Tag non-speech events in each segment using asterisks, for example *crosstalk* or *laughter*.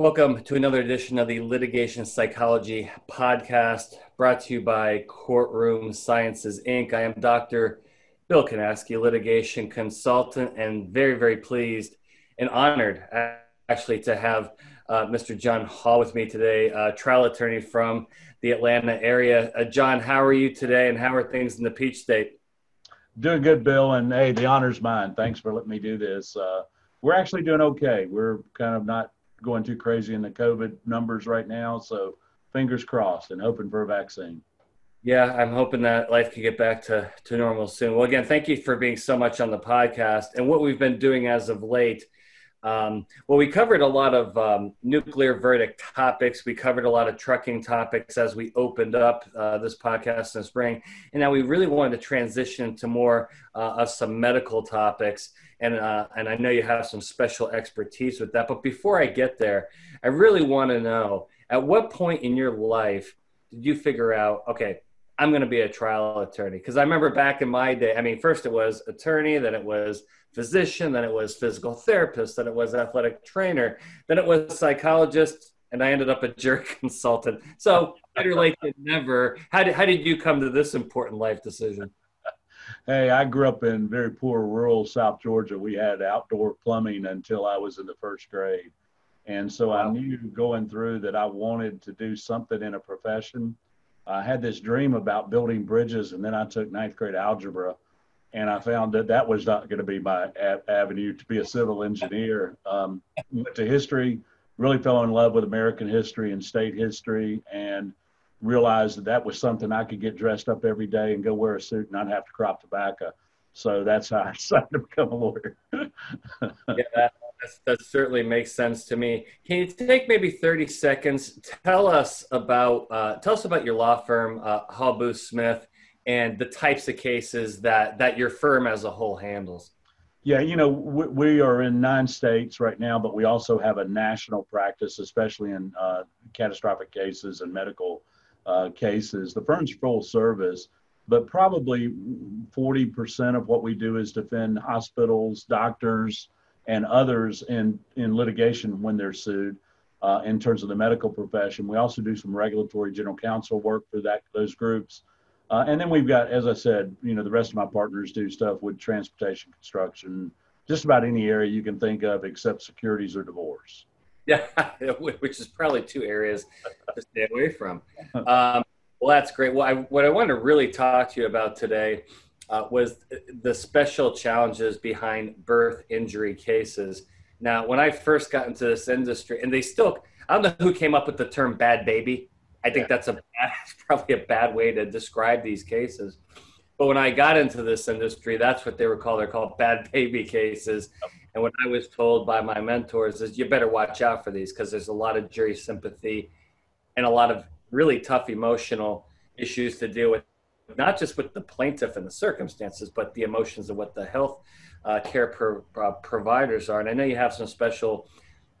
Welcome to another edition of the Litigation Psychology Podcast brought to you by Courtroom Sciences Inc. I am Dr. Bill Kanasky, litigation consultant, and very, very pleased and honored actually to have uh, Mr. John Hall with me today, trial attorney from the Atlanta area. Uh, John, how are you today and how are things in the Peach State? Doing good, Bill. And hey, the honor's mine. Thanks for letting me do this. Uh, we're actually doing okay. We're kind of not going too crazy in the COVID numbers right now. So fingers crossed and hoping for a vaccine. Yeah, I'm hoping that life can get back to, to normal soon. Well, again, thank you for being so much on the podcast. And what we've been doing as of late, um, well, we covered a lot of um, nuclear verdict topics. We covered a lot of trucking topics as we opened up uh, this podcast in the spring. And now we really wanted to transition to more uh, of some medical topics and uh, and I know you have some special expertise with that. But before I get there, I really want to know at what point in your life did you figure out, okay, I'm going to be a trial attorney? Because I remember back in my day, I mean, first it was attorney, then it was physician, then it was physical therapist, then it was athletic trainer, then it was psychologist, and I ended up a jerk *laughs* consultant. So better late than never. How did how did you come to this important life decision? Hey, I grew up in very poor rural South Georgia. We had outdoor plumbing until I was in the first grade. And so wow. I knew going through that I wanted to do something in a profession. I had this dream about building bridges, and then I took ninth grade algebra, and I found that that was not going to be my a- avenue to be a civil engineer. Um, went to history, really fell in love with American history and state history, and realized that that was something I could get dressed up every day and go wear a suit and not have to crop tobacco. So that's how *laughs* I decided to become a lawyer. *laughs* yeah, that certainly makes sense to me. Can you take maybe 30 seconds? Tell us about uh, tell us about your law firm, uh, Hall Smith, and the types of cases that that your firm as a whole handles. Yeah, you know, we, we, are in nine states right now, but we also have a national practice, especially in uh, catastrophic cases and medical uh, cases. The firm's full service, but probably 40% of what we do is defend hospitals, doctors, and others in, in litigation when they're sued. Uh, in terms of the medical profession, we also do some regulatory general counsel work for that those groups, uh, and then we've got, as I said, you know, the rest of my partners do stuff with transportation, construction, just about any area you can think of except securities or divorce. Yeah, *laughs* which is probably two areas to stay away from. Um, well, that's great. Well, I, what I wanted to really talk to you about today uh, was the special challenges behind birth injury cases. Now, when I first got into this industry, and they still, I don't know who came up with the term bad baby. I think that's a bad, *laughs* probably a bad way to describe these cases. But when I got into this industry, that's what they were called. They're called bad *laughs* baby cases. And what I was told by my mentors is you better watch out for these because there's a lot of jury sympathy and a lot of really tough emotional issues to deal with, not just with the plaintiff and the circumstances, but the emotions of what the health uh, care pro- uh, providers are. And I know you have some special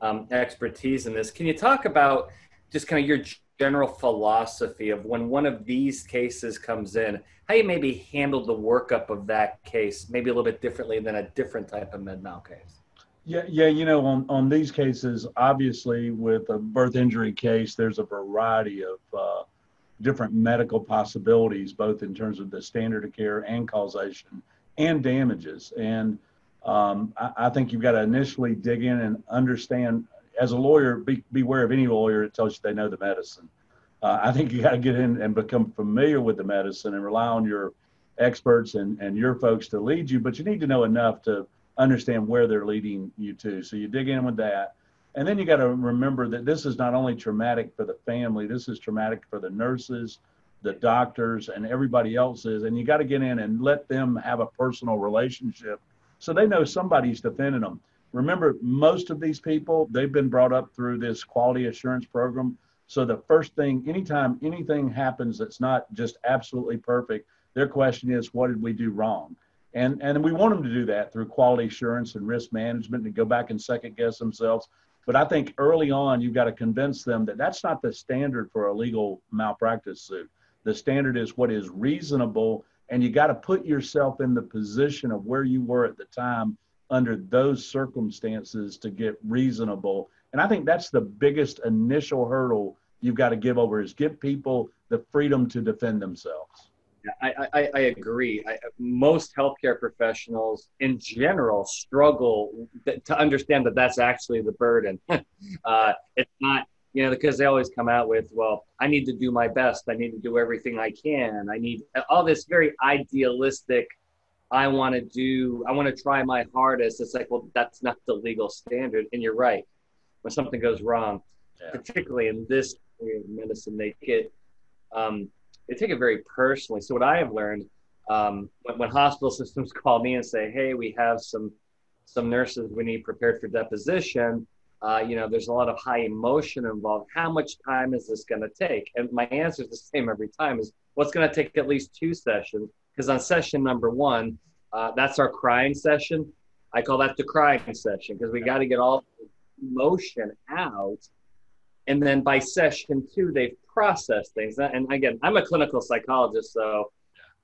um, expertise in this. Can you talk about just kind of your general philosophy of when one of these cases comes in, how you maybe handle the workup of that case, maybe a little bit differently than a different type of med mal case? Yeah, yeah, you know, on, on these cases, obviously with a birth injury case, there's a variety of uh, different medical possibilities, both in terms of the standard of care and causation and damages. And um, I, I, think you've got to initially dig in and understand as a lawyer, be, beware of any lawyer that tells you they know the medicine. Uh, I think you got to get in and become familiar with the medicine and rely on your experts and, and your folks to lead you, but you need to know enough to understand where they're leading you to. So you dig in with that. And then you got to remember that this is not only traumatic for the family, this is traumatic for the nurses, the doctors, and everybody else's. And you got to get in and let them have a personal relationship so they know somebody's defending them. Remember most of these people they've been brought up through this quality assurance program. So the first thing anytime anything happens that's not just absolutely perfect their question is what did we do wrong? And and we want them to do that through quality assurance and risk management and go back and second guess themselves but i think early on you've got to convince them that that's not the standard for a legal malpractice suit the standard is what is reasonable and you got to put yourself in the position of where you were at the time under those circumstances to get reasonable And I think that's the biggest initial hurdle you've got to give over is give people the freedom to defend themselves. I, I, I agree. I, most healthcare professionals in general struggle th- to understand that that's actually the burden. *laughs* uh, it's not, you know, because they always come out with, well, I need to do my best. I need to do everything I can. I need all this very idealistic, I want to do, I want to try my hardest. It's like, well, that's not the legal standard. And you're right. When something goes wrong, yeah. particularly in this area of medicine, they get, um, they take it very personally. So what I have learned um, when, when, hospital *laughs* systems call me and say, "Hey, we have some some nurses we need prepared for deposition," uh, you know, there's a lot of high emotion involved. How much time is this going to take? And my answer is the same every time: is what's going to take at least two sessions. Because on session number one, uh, that's our crying session. I call that the crying session because we got to get all emotion out and then by session two they've processed things. And again i'm a clinical psychologist so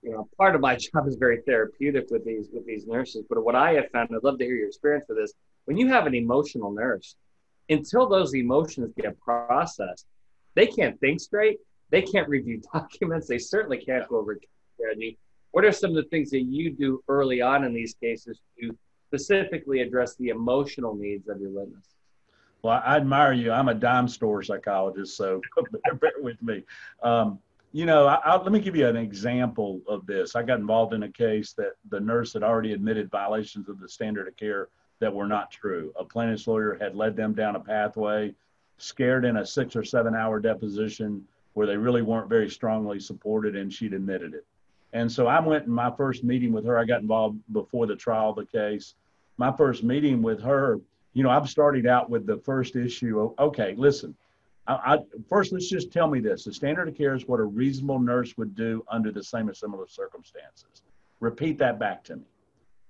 you know part of my *laughs* job is very therapeutic with these with these nurses. But what i have found i'd love to hear your experience with this. When you have an emotional nurse until those emotions get processed they can't think straight. They can't review *laughs* documents. They certainly can't go over strategy what are some of the things that you do early on in these cases to specifically address the emotional needs of your witness well, I admire you. I'm a dime store psychologist, so *laughs* bear with me. Um, you know, I, I, let me give you an example of this. I got involved in a case that the nurse had already admitted violations of the standard of care that were not true. A plaintiff's lawyer had led them down a pathway, scared in a six or seven hour deposition where they really weren't very strongly supported, and she'd admitted it. And so I went in my first meeting with her. I got involved before the trial of the case. My first meeting with her, you know, I'm starting out with the first issue. Okay, listen. I, I, first, let's just tell me this: the standard of care is what a reasonable nurse would do under the same or similar circumstances. Repeat that back to me.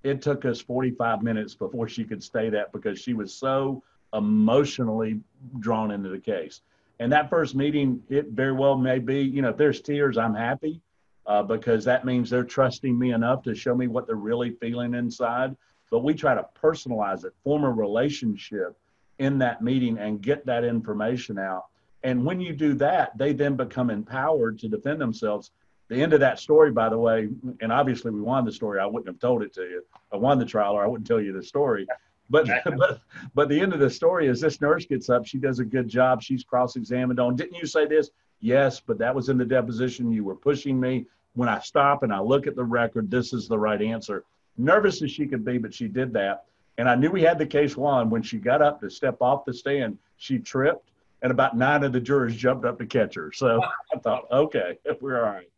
It took us 45 minutes before she could say that because she was so emotionally drawn into the case. And that first meeting, it very well may be, you know, if there's tears, I'm happy uh, because that means they're trusting me enough to show me what they're really feeling inside but we try to personalize it, form a relationship in that meeting and get that information out. And when you do that, they then become empowered to defend themselves. The end of that story, by the way, and obviously we won the story. I wouldn't have told it to you. I won the trial, or I wouldn't tell you the story. But *laughs* but but the end of the story is this nurse gets up. She does a good job. She's cross-examined on. Didn't you say this? Yes, but that was in the deposition. You were pushing me. When I stop and I look at the record, this is the right answer nervous as she could be, but she did that. And I knew we had the case won. When she got up to step off the stand, she tripped, and about nine of the jurors jumped up to catch her. So *laughs* I thought, okay, *laughs* we're all right.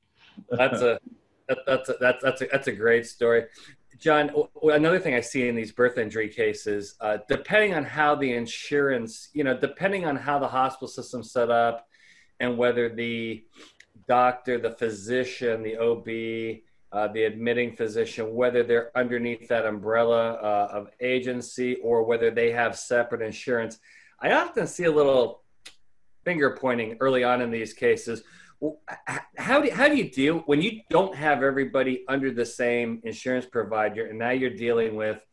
that's a that's a, that's that's a, that's a great story. John, another thing I see in these birth injury cases, uh, depending on how the insurance, you know, depending on how the hospital system's set up, and whether the doctor, the physician, the OB, uh, the admitting physician, whether they're underneath that umbrella uh, of agency or whether they have separate insurance. I often see a little finger pointing early on in these cases. How do, how do you deal when you don't have everybody under the same insurance provider and now you're dealing with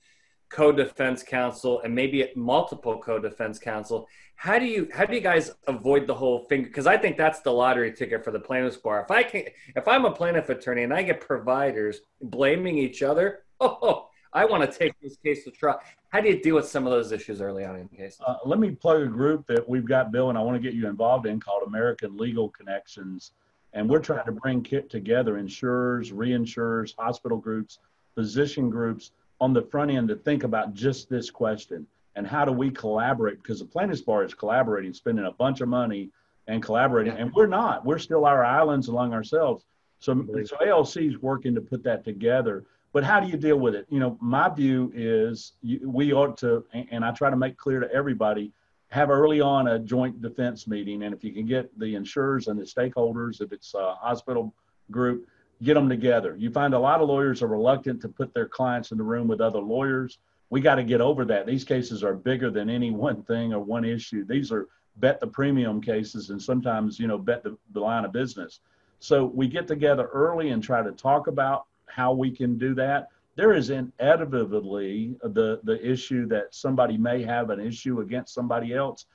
co-defense counsel and maybe multiple co-defense counsel how do you how do you guys avoid the whole thing? Because i think that's the lottery ticket for the plaintiff's bar if i can if i'm a plaintiff attorney and i get providers blaming each other *laughs* oh i want to take this case to trial. How do you deal with some of those issues early on in the case? Uh, let me plug a group that we've got bill and i want to get you involved in called american legal connections. And we're trying to bring together insurers reinsurers hospital groups physician groups on the front end to think about just this question and how do we collaborate? Because the plaintiff's bar is collaborating, spending a bunch of money and collaborating, and we're not. We're still our islands among ourselves. So, so ALC is working to put that together. But how do you deal with it? You know, my view is you, we ought to, and I try to make clear to everybody, have early on a joint defense meeting. And if you can get the insurers and the stakeholders, if it's a hospital group, get them together. You find a lot of lawyers are reluctant to put their clients in the room with other lawyers we got to get over that. These cases are bigger than any one thing or one issue. These are bet the premium cases and sometimes, you know, bet the, the line of business. So we get together early and try to talk about how we can do that. there is inevitably the the issue that somebody may have an issue against somebody else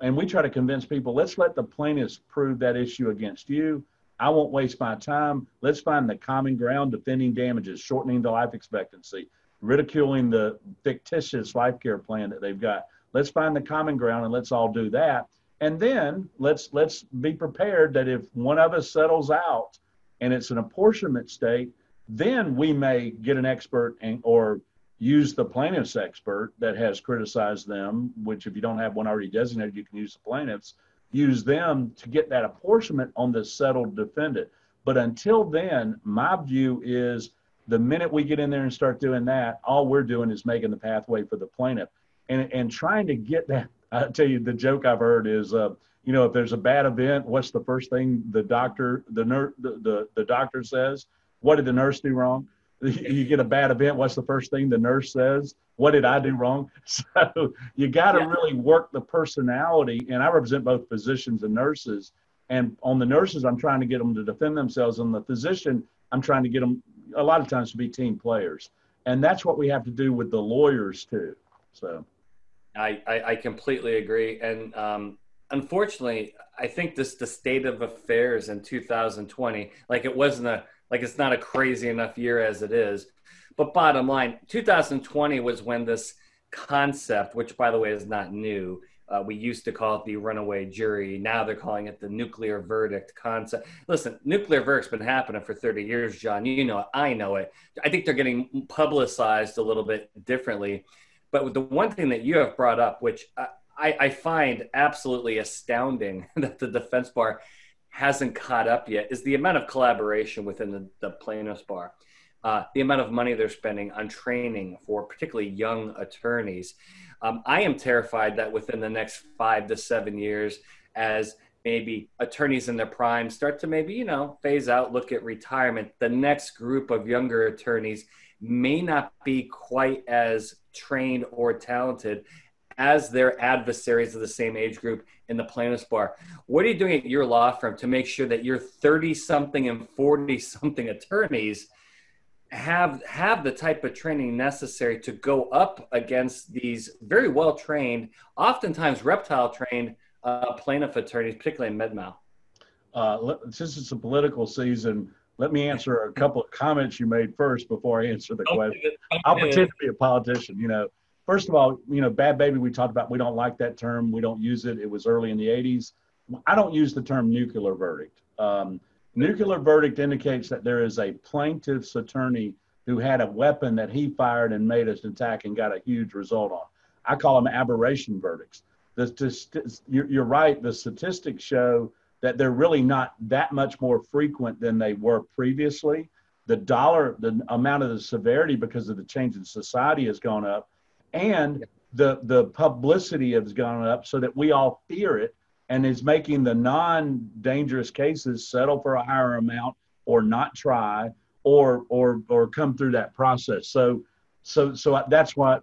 and we try to convince people let's let the plaintiffs prove that issue against you i won't waste my time let's find the common ground defending damages shortening the life expectancy ridiculing the fictitious life care plan that they've got let's find the common ground and let's all do that and then let's let's be prepared that if one of us settles out and it's an apportionment state then we may get an expert and, or use the plaintiff's expert that has criticized them, which if you don't have one already designated, you can use the plaintiffs, use them to get that apportionment on the settled defendant. But until then, my view is the minute we get in there and start doing that, all we're doing is making the pathway for the plaintiff. And, and trying to get that, I tell you, the joke I've heard is, uh, you know, if there's a bad event, what's the first thing the doctor, the nurse, the, the, the doctor says? What did the nurse do wrong? *laughs* You get a bad event. What's the first thing the nurse says? What did I do wrong? *laughs* So you got to yeah. really work the personality. And I represent both physicians and nurses. And on the nurses, I'm trying to get them to defend themselves. On the physician, I'm trying to get them a lot of times to be team players. And that's what we have to do with the lawyers too. So I, I, I completely agree. And um, unfortunately, I think this the state of affairs in 2020, like it wasn't a like it's not a crazy enough year as it is. But bottom line, 2020 was when this concept, which by the way is not new, uh, we used to call it the runaway jury. Now they're calling it the nuclear verdict concept. Listen, nuclear verdict's been happening for 30 years, John. You know it. I know it. I think they're getting publicized a little bit differently. But the one thing that you have brought up, which I, I find absolutely astounding *laughs* that the defense bar hasn't caught up yet is the amount of collaboration within the, the plaintiff's bar. Uh, the amount of money they're spending on training for particularly young attorneys. Um, I am terrified that within the next five to seven years, as maybe attorneys in their prime start to maybe, you know, phase out, look at retirement, the next group of younger attorneys may not be quite as trained or talented as their adversaries of the same age group in the plaintiff's bar. What are you doing at your law firm to make sure that your 30 something and 40 something attorneys have have the type of training necessary to go up against these very well trained, oftentimes reptile trained uh, plaintiff attorneys, particularly in MedMal? Uh, since it's a political season, let me answer a couple of comments you made first before I answer the question. I'll pretend to be a politician. You know, first of all, you know, bad baby, we talked about, we don't like that term. We don't use it. It was early in the 80s. I don't use the term nuclear verdict. Um, nuclear verdict indicates that there is a plaintiff's attorney who had a weapon that he fired and made an attack and got a huge result on. I call them aberration verdicts. The, you're right, the statistics show that they're really not that much more frequent than they were previously. The dollar, the amount of the severity because of the change in society has gone up and the the publicity has gone up so that we all fear it and is making the non-dangerous cases settle for a higher amount or not try or or or come through that process so so so that's why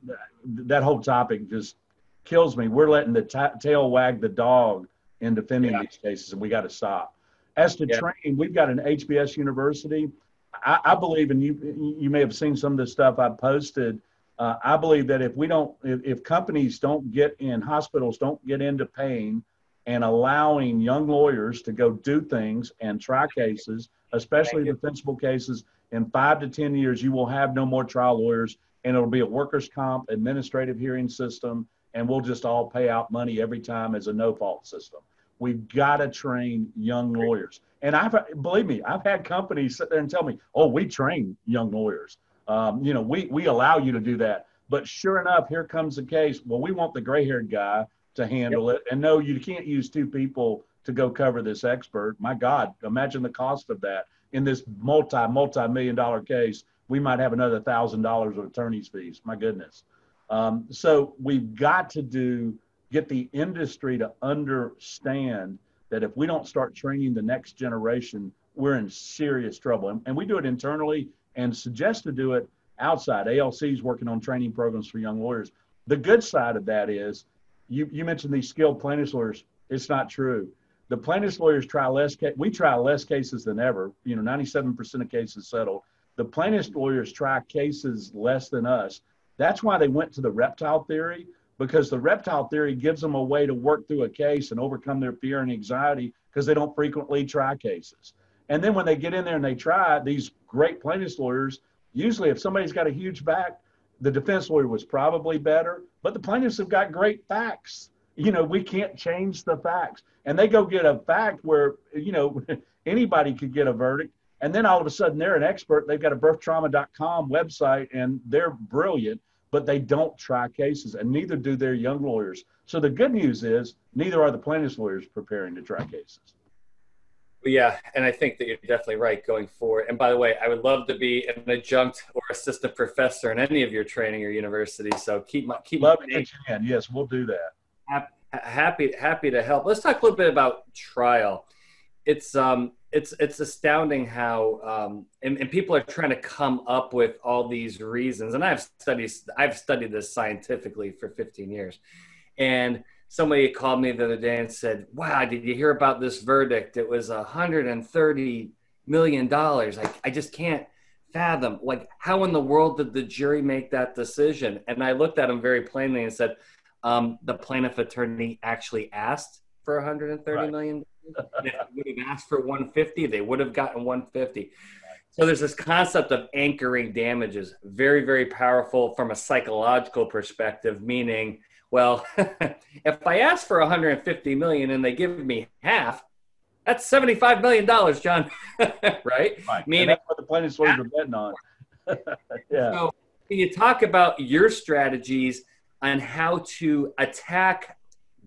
that whole topic just kills me we're letting the t- tail wag the dog in defending yeah. these cases and we got to stop as to yeah. training we've got an hbs university I, I believe and you you may have seen some of the stuff i posted uh, I believe that if we don't, if, if, companies don't get in, hospitals don't get into paying and allowing young lawyers to go do things and try cases, especially defensible cases, in five to 10 years, you will have no more trial lawyers and it'll be a workers' comp administrative hearing system and we'll just all pay out money every time as a no fault system. We've got to train young lawyers. And I've, believe me, I've had companies sit there and tell me, oh, we train young lawyers. Um, you know, we, we allow you to do that. But sure enough, here comes the case. Well, we want the gray haired guy to handle yep. it. And no, you can't use two people to go cover this expert. My God, imagine the cost of that in this multi, multi million dollar case. We might have another thousand dollars of attorney's fees. My goodness. Um, so we've got to do, get the industry to understand that if we don't start training the next generation, we're in serious trouble. And, and we do it internally and suggest to do it outside. ALC is working on training programs for young lawyers. The good side of that is you, you mentioned these skilled plaintiffs lawyers. It's not true. The plaintiffs lawyers try less, we try less cases than ever. You know, 97% of cases settled. the plaintiff's lawyers try cases less than us. That's why they went to the reptile theory because the reptile theory gives them a way to work through a case and overcome their fear and anxiety because they don't frequently try cases. And then when they get in there and they try, these great plaintiff's lawyers, usually if somebody's got a huge back, the defense lawyer was probably better, but the plaintiffs have got great facts. You know, we can't change the facts. And they go get a fact where, you know, *laughs* anybody could get a verdict. And then all of a sudden they're an expert. They've got a birthtrauma.com website and they're brilliant, but they don't try cases and neither do their young lawyers. So the good news is neither are the plaintiff's lawyers preparing to try cases. Yeah, and I think that you're definitely right going forward. And by the way, I would love to be an adjunct or assistant professor in any of your training or university. So keep my keep love to get you in. Yes, we'll do that. Happy happy to help. Let's talk a little bit about trial. It's um it's it's astounding how um and, and people are trying to come up with all these reasons. And I've studied I've studied this scientifically for 15 years, and somebody called me the other day and said, "Wow, did you hear about this verdict? It was 130 million dollars. I, I just can't fathom. Like, how in the world did the jury make that decision?" And I looked at him very plainly and said, um, "The plaintiff attorney actually asked for 130 right. million. if *laughs* would have asked for 150, they would have gotten 150." So there's this concept of anchoring damages, very, very powerful from a psychological perspective, meaning well, *laughs* if I ask for 150 million and they give me half, that's 75 million dollars, John. *laughs* right? Right. Meaning, and that's what the plaintiffs lawyers are betting on. *laughs* yeah. So, can you talk about your strategies on how to attack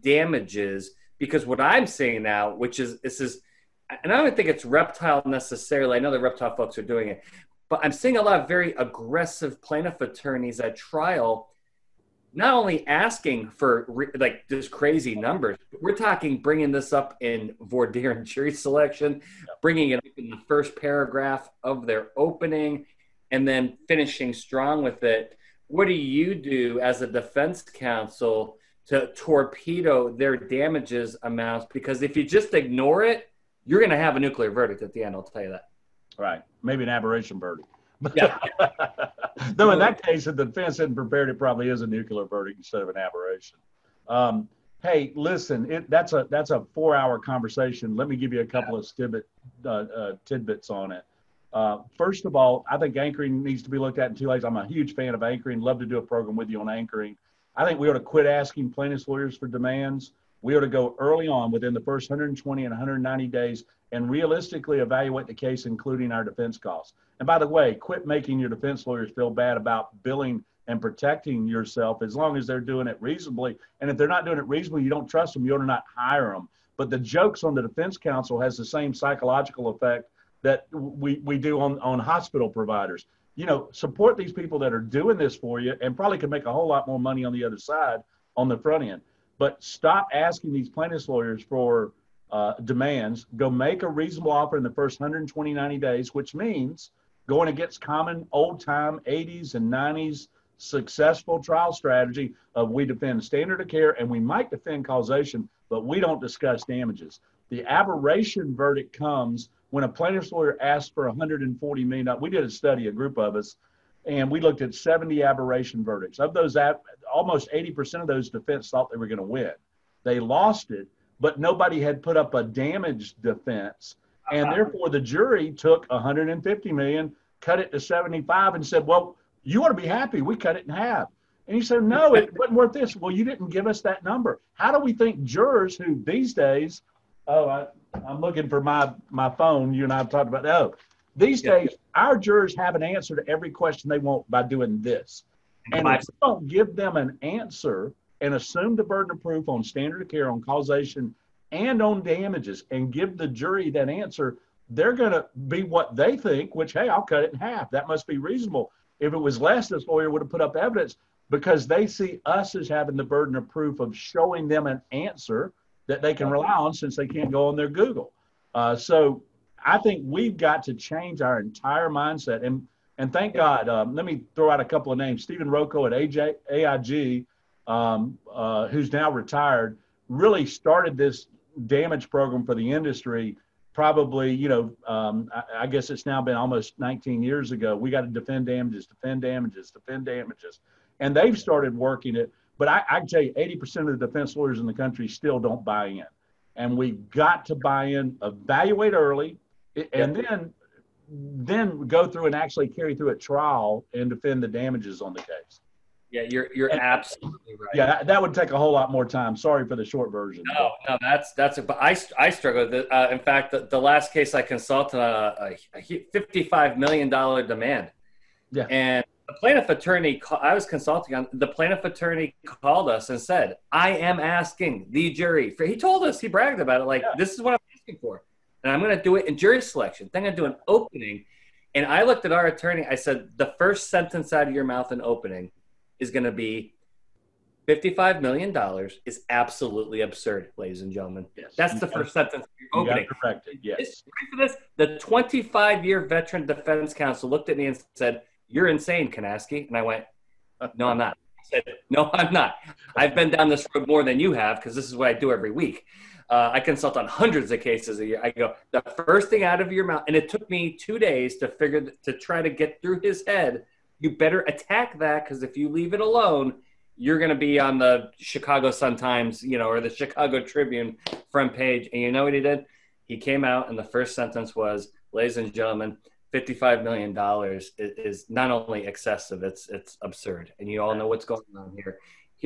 damages? Because what I'm seeing now, which is this is, and I don't think it's reptile necessarily. I know the reptile folks are doing it, but I'm seeing a lot of very aggressive plaintiff attorneys at trial not only asking for re- like just crazy numbers, we're talking bringing this up in voir dire and jury selection, bringing it up in the first paragraph of their opening, and then finishing strong with it. What do you do as a defense counsel to torpedo their damages amounts? Because if you just ignore it, you're going to have a nuclear verdict at the end. I'll tell you that. Right. Maybe an aberration verdict. Yeah. *laughs* Though in that case, if the defense hadn't prepared, it probably is a nuclear verdict instead of an aberration. Um, hey, listen, it, that's a that's a four-hour conversation. Let me give you a couple of tidbit, uh, uh, tidbits on it. Uh, first of all, I think anchoring needs to be looked at in two ways. I'm a huge fan of anchoring. Love to do a program with you on anchoring. I think we ought to quit asking plaintiffs' lawyers for demands. We ought to go early on within the first 120 and 190 days and realistically evaluate the case, including our defense costs. And by the way, quit making your defense lawyers feel bad about billing and protecting yourself as long as they're doing it reasonably. And if they're not doing it reasonably, you don't trust them, you ought to not hire them. But the jokes on the defense counsel has the same psychological effect that we, we do on, on hospital providers. You know, support these people that are doing this for you and probably could make a whole lot more money on the other side on the front end. But stop asking these plaintiffs lawyers for uh, demands. Go make a reasonable offer in the first 120, 90 days, which means going against common old time 80s and 90s successful trial strategy of we defend standard of care and we might defend causation, but we don't discuss damages. The aberration verdict comes when a plaintiff's lawyer asks for 140 million. We did a study, a group of us, and we looked at 70 aberration verdicts. Of those, almost 80% of those defense thought they were going to win. They lost it, but nobody had put up a damage defense and uh-huh. therefore the jury took 150 million, cut it to 75, and said, "Well, you ought to be happy. We cut it in half." And he said, "No, it wasn't worth this." Well, you didn't give us that number. How do we think jurors who these days? Oh, I, am looking for my my phone. You and I have talked about. Oh, these yeah. days our jurors have an answer to every question they want by doing this. And if you don't give them an answer and assume the burden of proof on standard of care, on causation, and on damages and give the jury that answer, they're going to be what they think, which, hey, I'll cut it in half. That must be reasonable. If it was less, this lawyer would have put up evidence because they see us as having the burden of proof of showing them an answer that they can rely on since they can't go on their Google. Uh, so I think we've got to change our entire mindset. And and thank God, um, let me throw out a couple of names. Stephen Rocco at AJ, AIG, um, uh, who's now retired, really started this damage program for the industry probably, you know, um, I, I, guess it's now been almost 19 years ago. We got to defend damages, defend damages, defend damages. And they've started working it. But I, I can tell you, 80% of the defense lawyers in the country still don't buy in. And we've got to buy in, evaluate early, and then then go through and actually carry through a trial and defend the damages on the case. Yeah, you're you're and, absolutely right. Yeah, that, that, would take a whole lot more time. Sorry for the short version. No, no, that's that's. But I I struggle. With uh, in fact, the, the last case I consulted a, a, a fifty-five million dollar demand. Yeah, and the plaintiff attorney I was consulting on. The plaintiff attorney called us and said, "I am asking the jury." For, he told us he bragged about it. Like yeah. this is what I'm asking for, and I'm going to do it in jury selection. Then I'm going to do an opening. And I looked at our attorney. I said, "The first sentence out of your mouth in opening." Is going to be $55 million is absolutely absurd, ladies and gentlemen. Yes. That's the first sentence you're opening. You corrected, yes. This, the 25 year veteran defense counsel looked at me and said, You're insane, Kanasky. And I went, No, I'm not. I said, No, I'm not. I've been down this road more than you have because this is what I do every week. Uh, I consult on hundreds of cases a year. I go, the first thing out of your mouth, and it took me two days to figure to try to get through his head you better attack that because if you leave it alone, you're going to be on the Chicago Sun Times, you know, or the Chicago Tribune front page. And you know what he did? He came out, and the first sentence was, "Ladies and gentlemen, fifty-five million dollars is, not only excessive; it's it's absurd." And you all know what's going on here.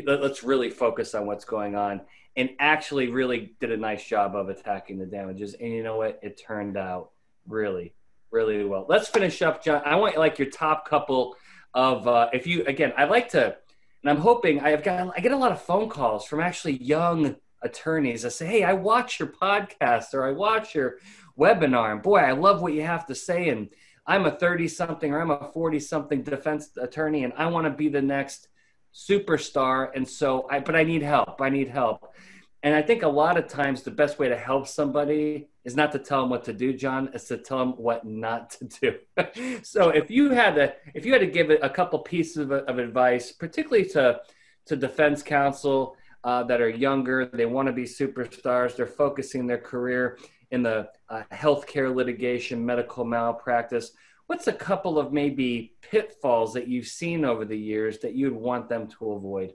Let's really focus on what's going on, and actually, really did a nice job of attacking the damages. And you know what? It turned out really, really well. Let's finish up, John. I want like your top couple of uh, if you again, I'd like to, and I'm hoping I've got I get a lot of phone calls from actually young attorneys that say, "Hey, I watch your podcast or I watch your webinar, and boy, I love what you have to say." And I'm a 30 something or I'm a 40 something defense attorney, and I want to be the next superstar. And so, I but I need help. I need help. And I think a lot of times the best way to help somebody is not to tell them what to do, John, is to tell them what not to do. *laughs* so if you had to, if you had to give a couple pieces of, of advice, particularly to to defense counsel uh, that are younger, they want to be superstars, they're focusing their career in the uh, healthcare litigation, medical malpractice. What's a couple of maybe pitfalls that you've seen over the years that you'd want them to avoid?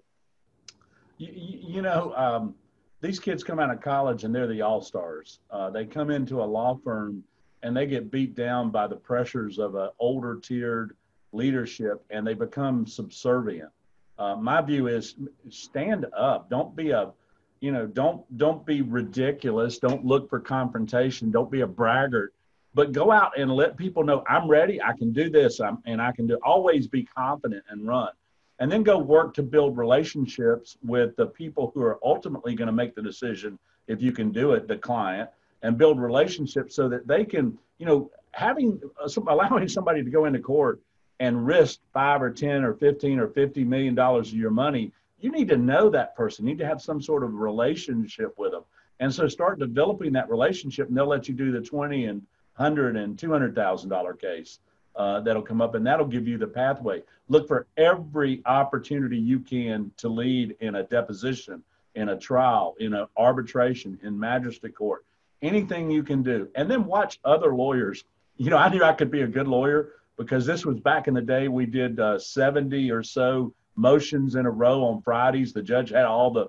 You, you know. Um these kids come out of college and they're the all stars. Uh, they come into a law firm and they get beat down by the pressures of an older tiered leadership and they become subservient. Uh, my view is stand up. Don't be a, you know, don't don't be ridiculous. Don't look for confrontation. Don't be a braggart. But go out and let people know I'm ready. I can do this. I'm, and I can do. Always be confident and run and then go work to build relationships with the people who are ultimately going to make the decision if you can do it the client and build relationships so that they can you know having uh, some, allowing somebody to go into court and risk five or ten or 15 or 50 million dollars of your money you need to know that person. You need to have some sort of relationship with them. And so start developing that relationship and they'll let you do the 20 and 100 and 200 thousand dollar case uh, that'll come up, and that'll give you the pathway. Look for every opportunity you can to lead in a deposition, in a trial, in an arbitration, in magistrate court, anything you can do, and then watch other lawyers. You know, I knew I could be a good lawyer because this was back in the day. We did uh, 70 or so motions in a row on Fridays. The judge had all the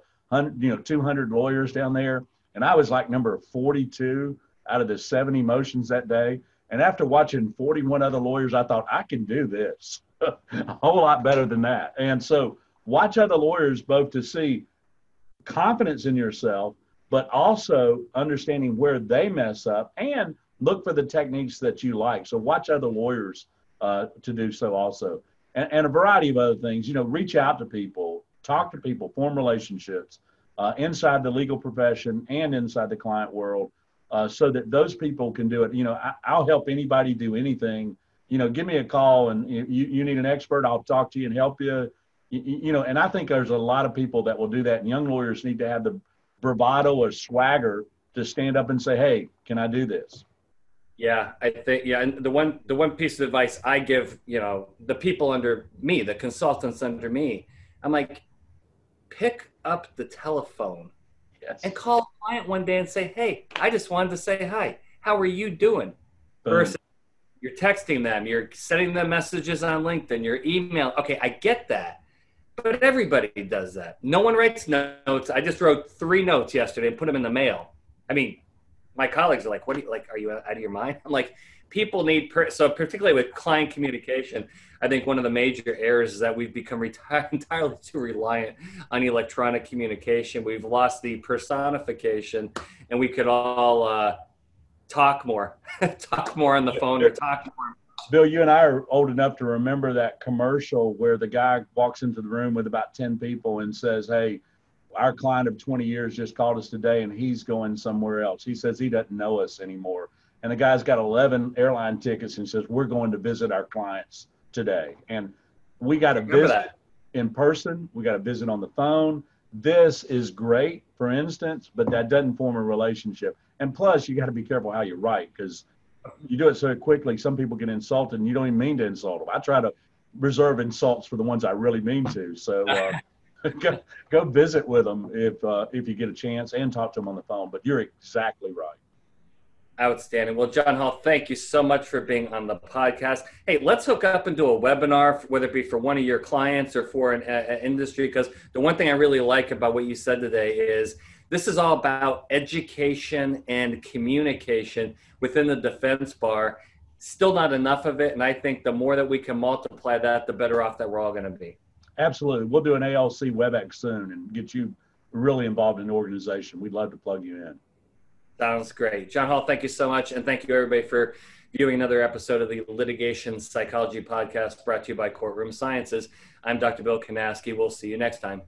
you know, 200 lawyers down there, and I was like number 42 out of the 70 motions that day. And after watching 41 other lawyers, I thought I can do this *laughs* a whole lot better than that. And so watch other lawyers both to see confidence in yourself, but also understanding where they mess up and look for the techniques that you like. So watch other lawyers uh, to do so also. And, and, a variety of other things, you know, reach out to people, talk to people, form relationships uh, inside the legal profession and inside the client world uh, so that those people can do it. You know, I, will help anybody do anything. You know, give me a call and you, you need an expert. I'll talk to you and help you. you. You know, and I think there's a lot of people that will do that. And young lawyers need to have the bravado or swagger to stand up and say, "Hey, can I do this?" Yeah, I think yeah, and the one the one piece of advice I give, you know, the people under me, the consultants under me, I'm like, pick up the telephone yes. and call a client one day and say, "Hey, I just wanted to say hi. how are you doing? Boom. Versus you're texting them, you're sending them messages on LinkedIn, you're email. Okay, I get that. But everybody does that. No one writes notes. I just wrote three notes yesterday and put them in the mail. I mean, my colleagues are like, "What? Are you, like, are you out of your mind?" I'm like, people need per- so particularly with client communication. I think one of the major errors is that we've become reti- *laughs* entirely too reliant on electronic communication. We've lost the personification, and we could all uh, talk more, *laughs* talk more on the phone, or talk more Bill, you and I are old enough to remember that commercial where the guy walks into the room with about 10 people and says, Hey, our client of 20 years just called us today and he's going somewhere else. He says he doesn't know us anymore. And the guy's got 11 airline tickets and says, We're going to visit our clients today. And we got to visit that. in person, we got to visit on the phone. This is great, for instance, but that doesn't form a relationship. And plus, you got to be careful how you write because you do it so quickly, some people get insulted and you don't even mean to insult them. I try to reserve insults for the ones I really mean to. So uh, *laughs* go, go visit with them if, uh, if you get a chance and talk to them on the phone. But you're exactly right. Outstanding. Well, John Hall, thank you so much for being on the podcast. Hey, let's hook up and do a webinar, whether it be for one of your clients or for an industry. Because the one thing I really like about what you said today is this is all about education and communication within the defense bar. Still not enough of it. And I think the more that we can multiply that, the better off that we're all going to be. Absolutely. We'll do an ALC WebEx soon and get you really involved in the organization. We'd love to plug you in. Sounds great. John Hall, thank you so much. And thank you, everybody, for viewing another episode of the Litigation Psychology Podcast brought to you by Courtroom Sciences. I'm Dr. Bill Kanasky. We'll see you next time.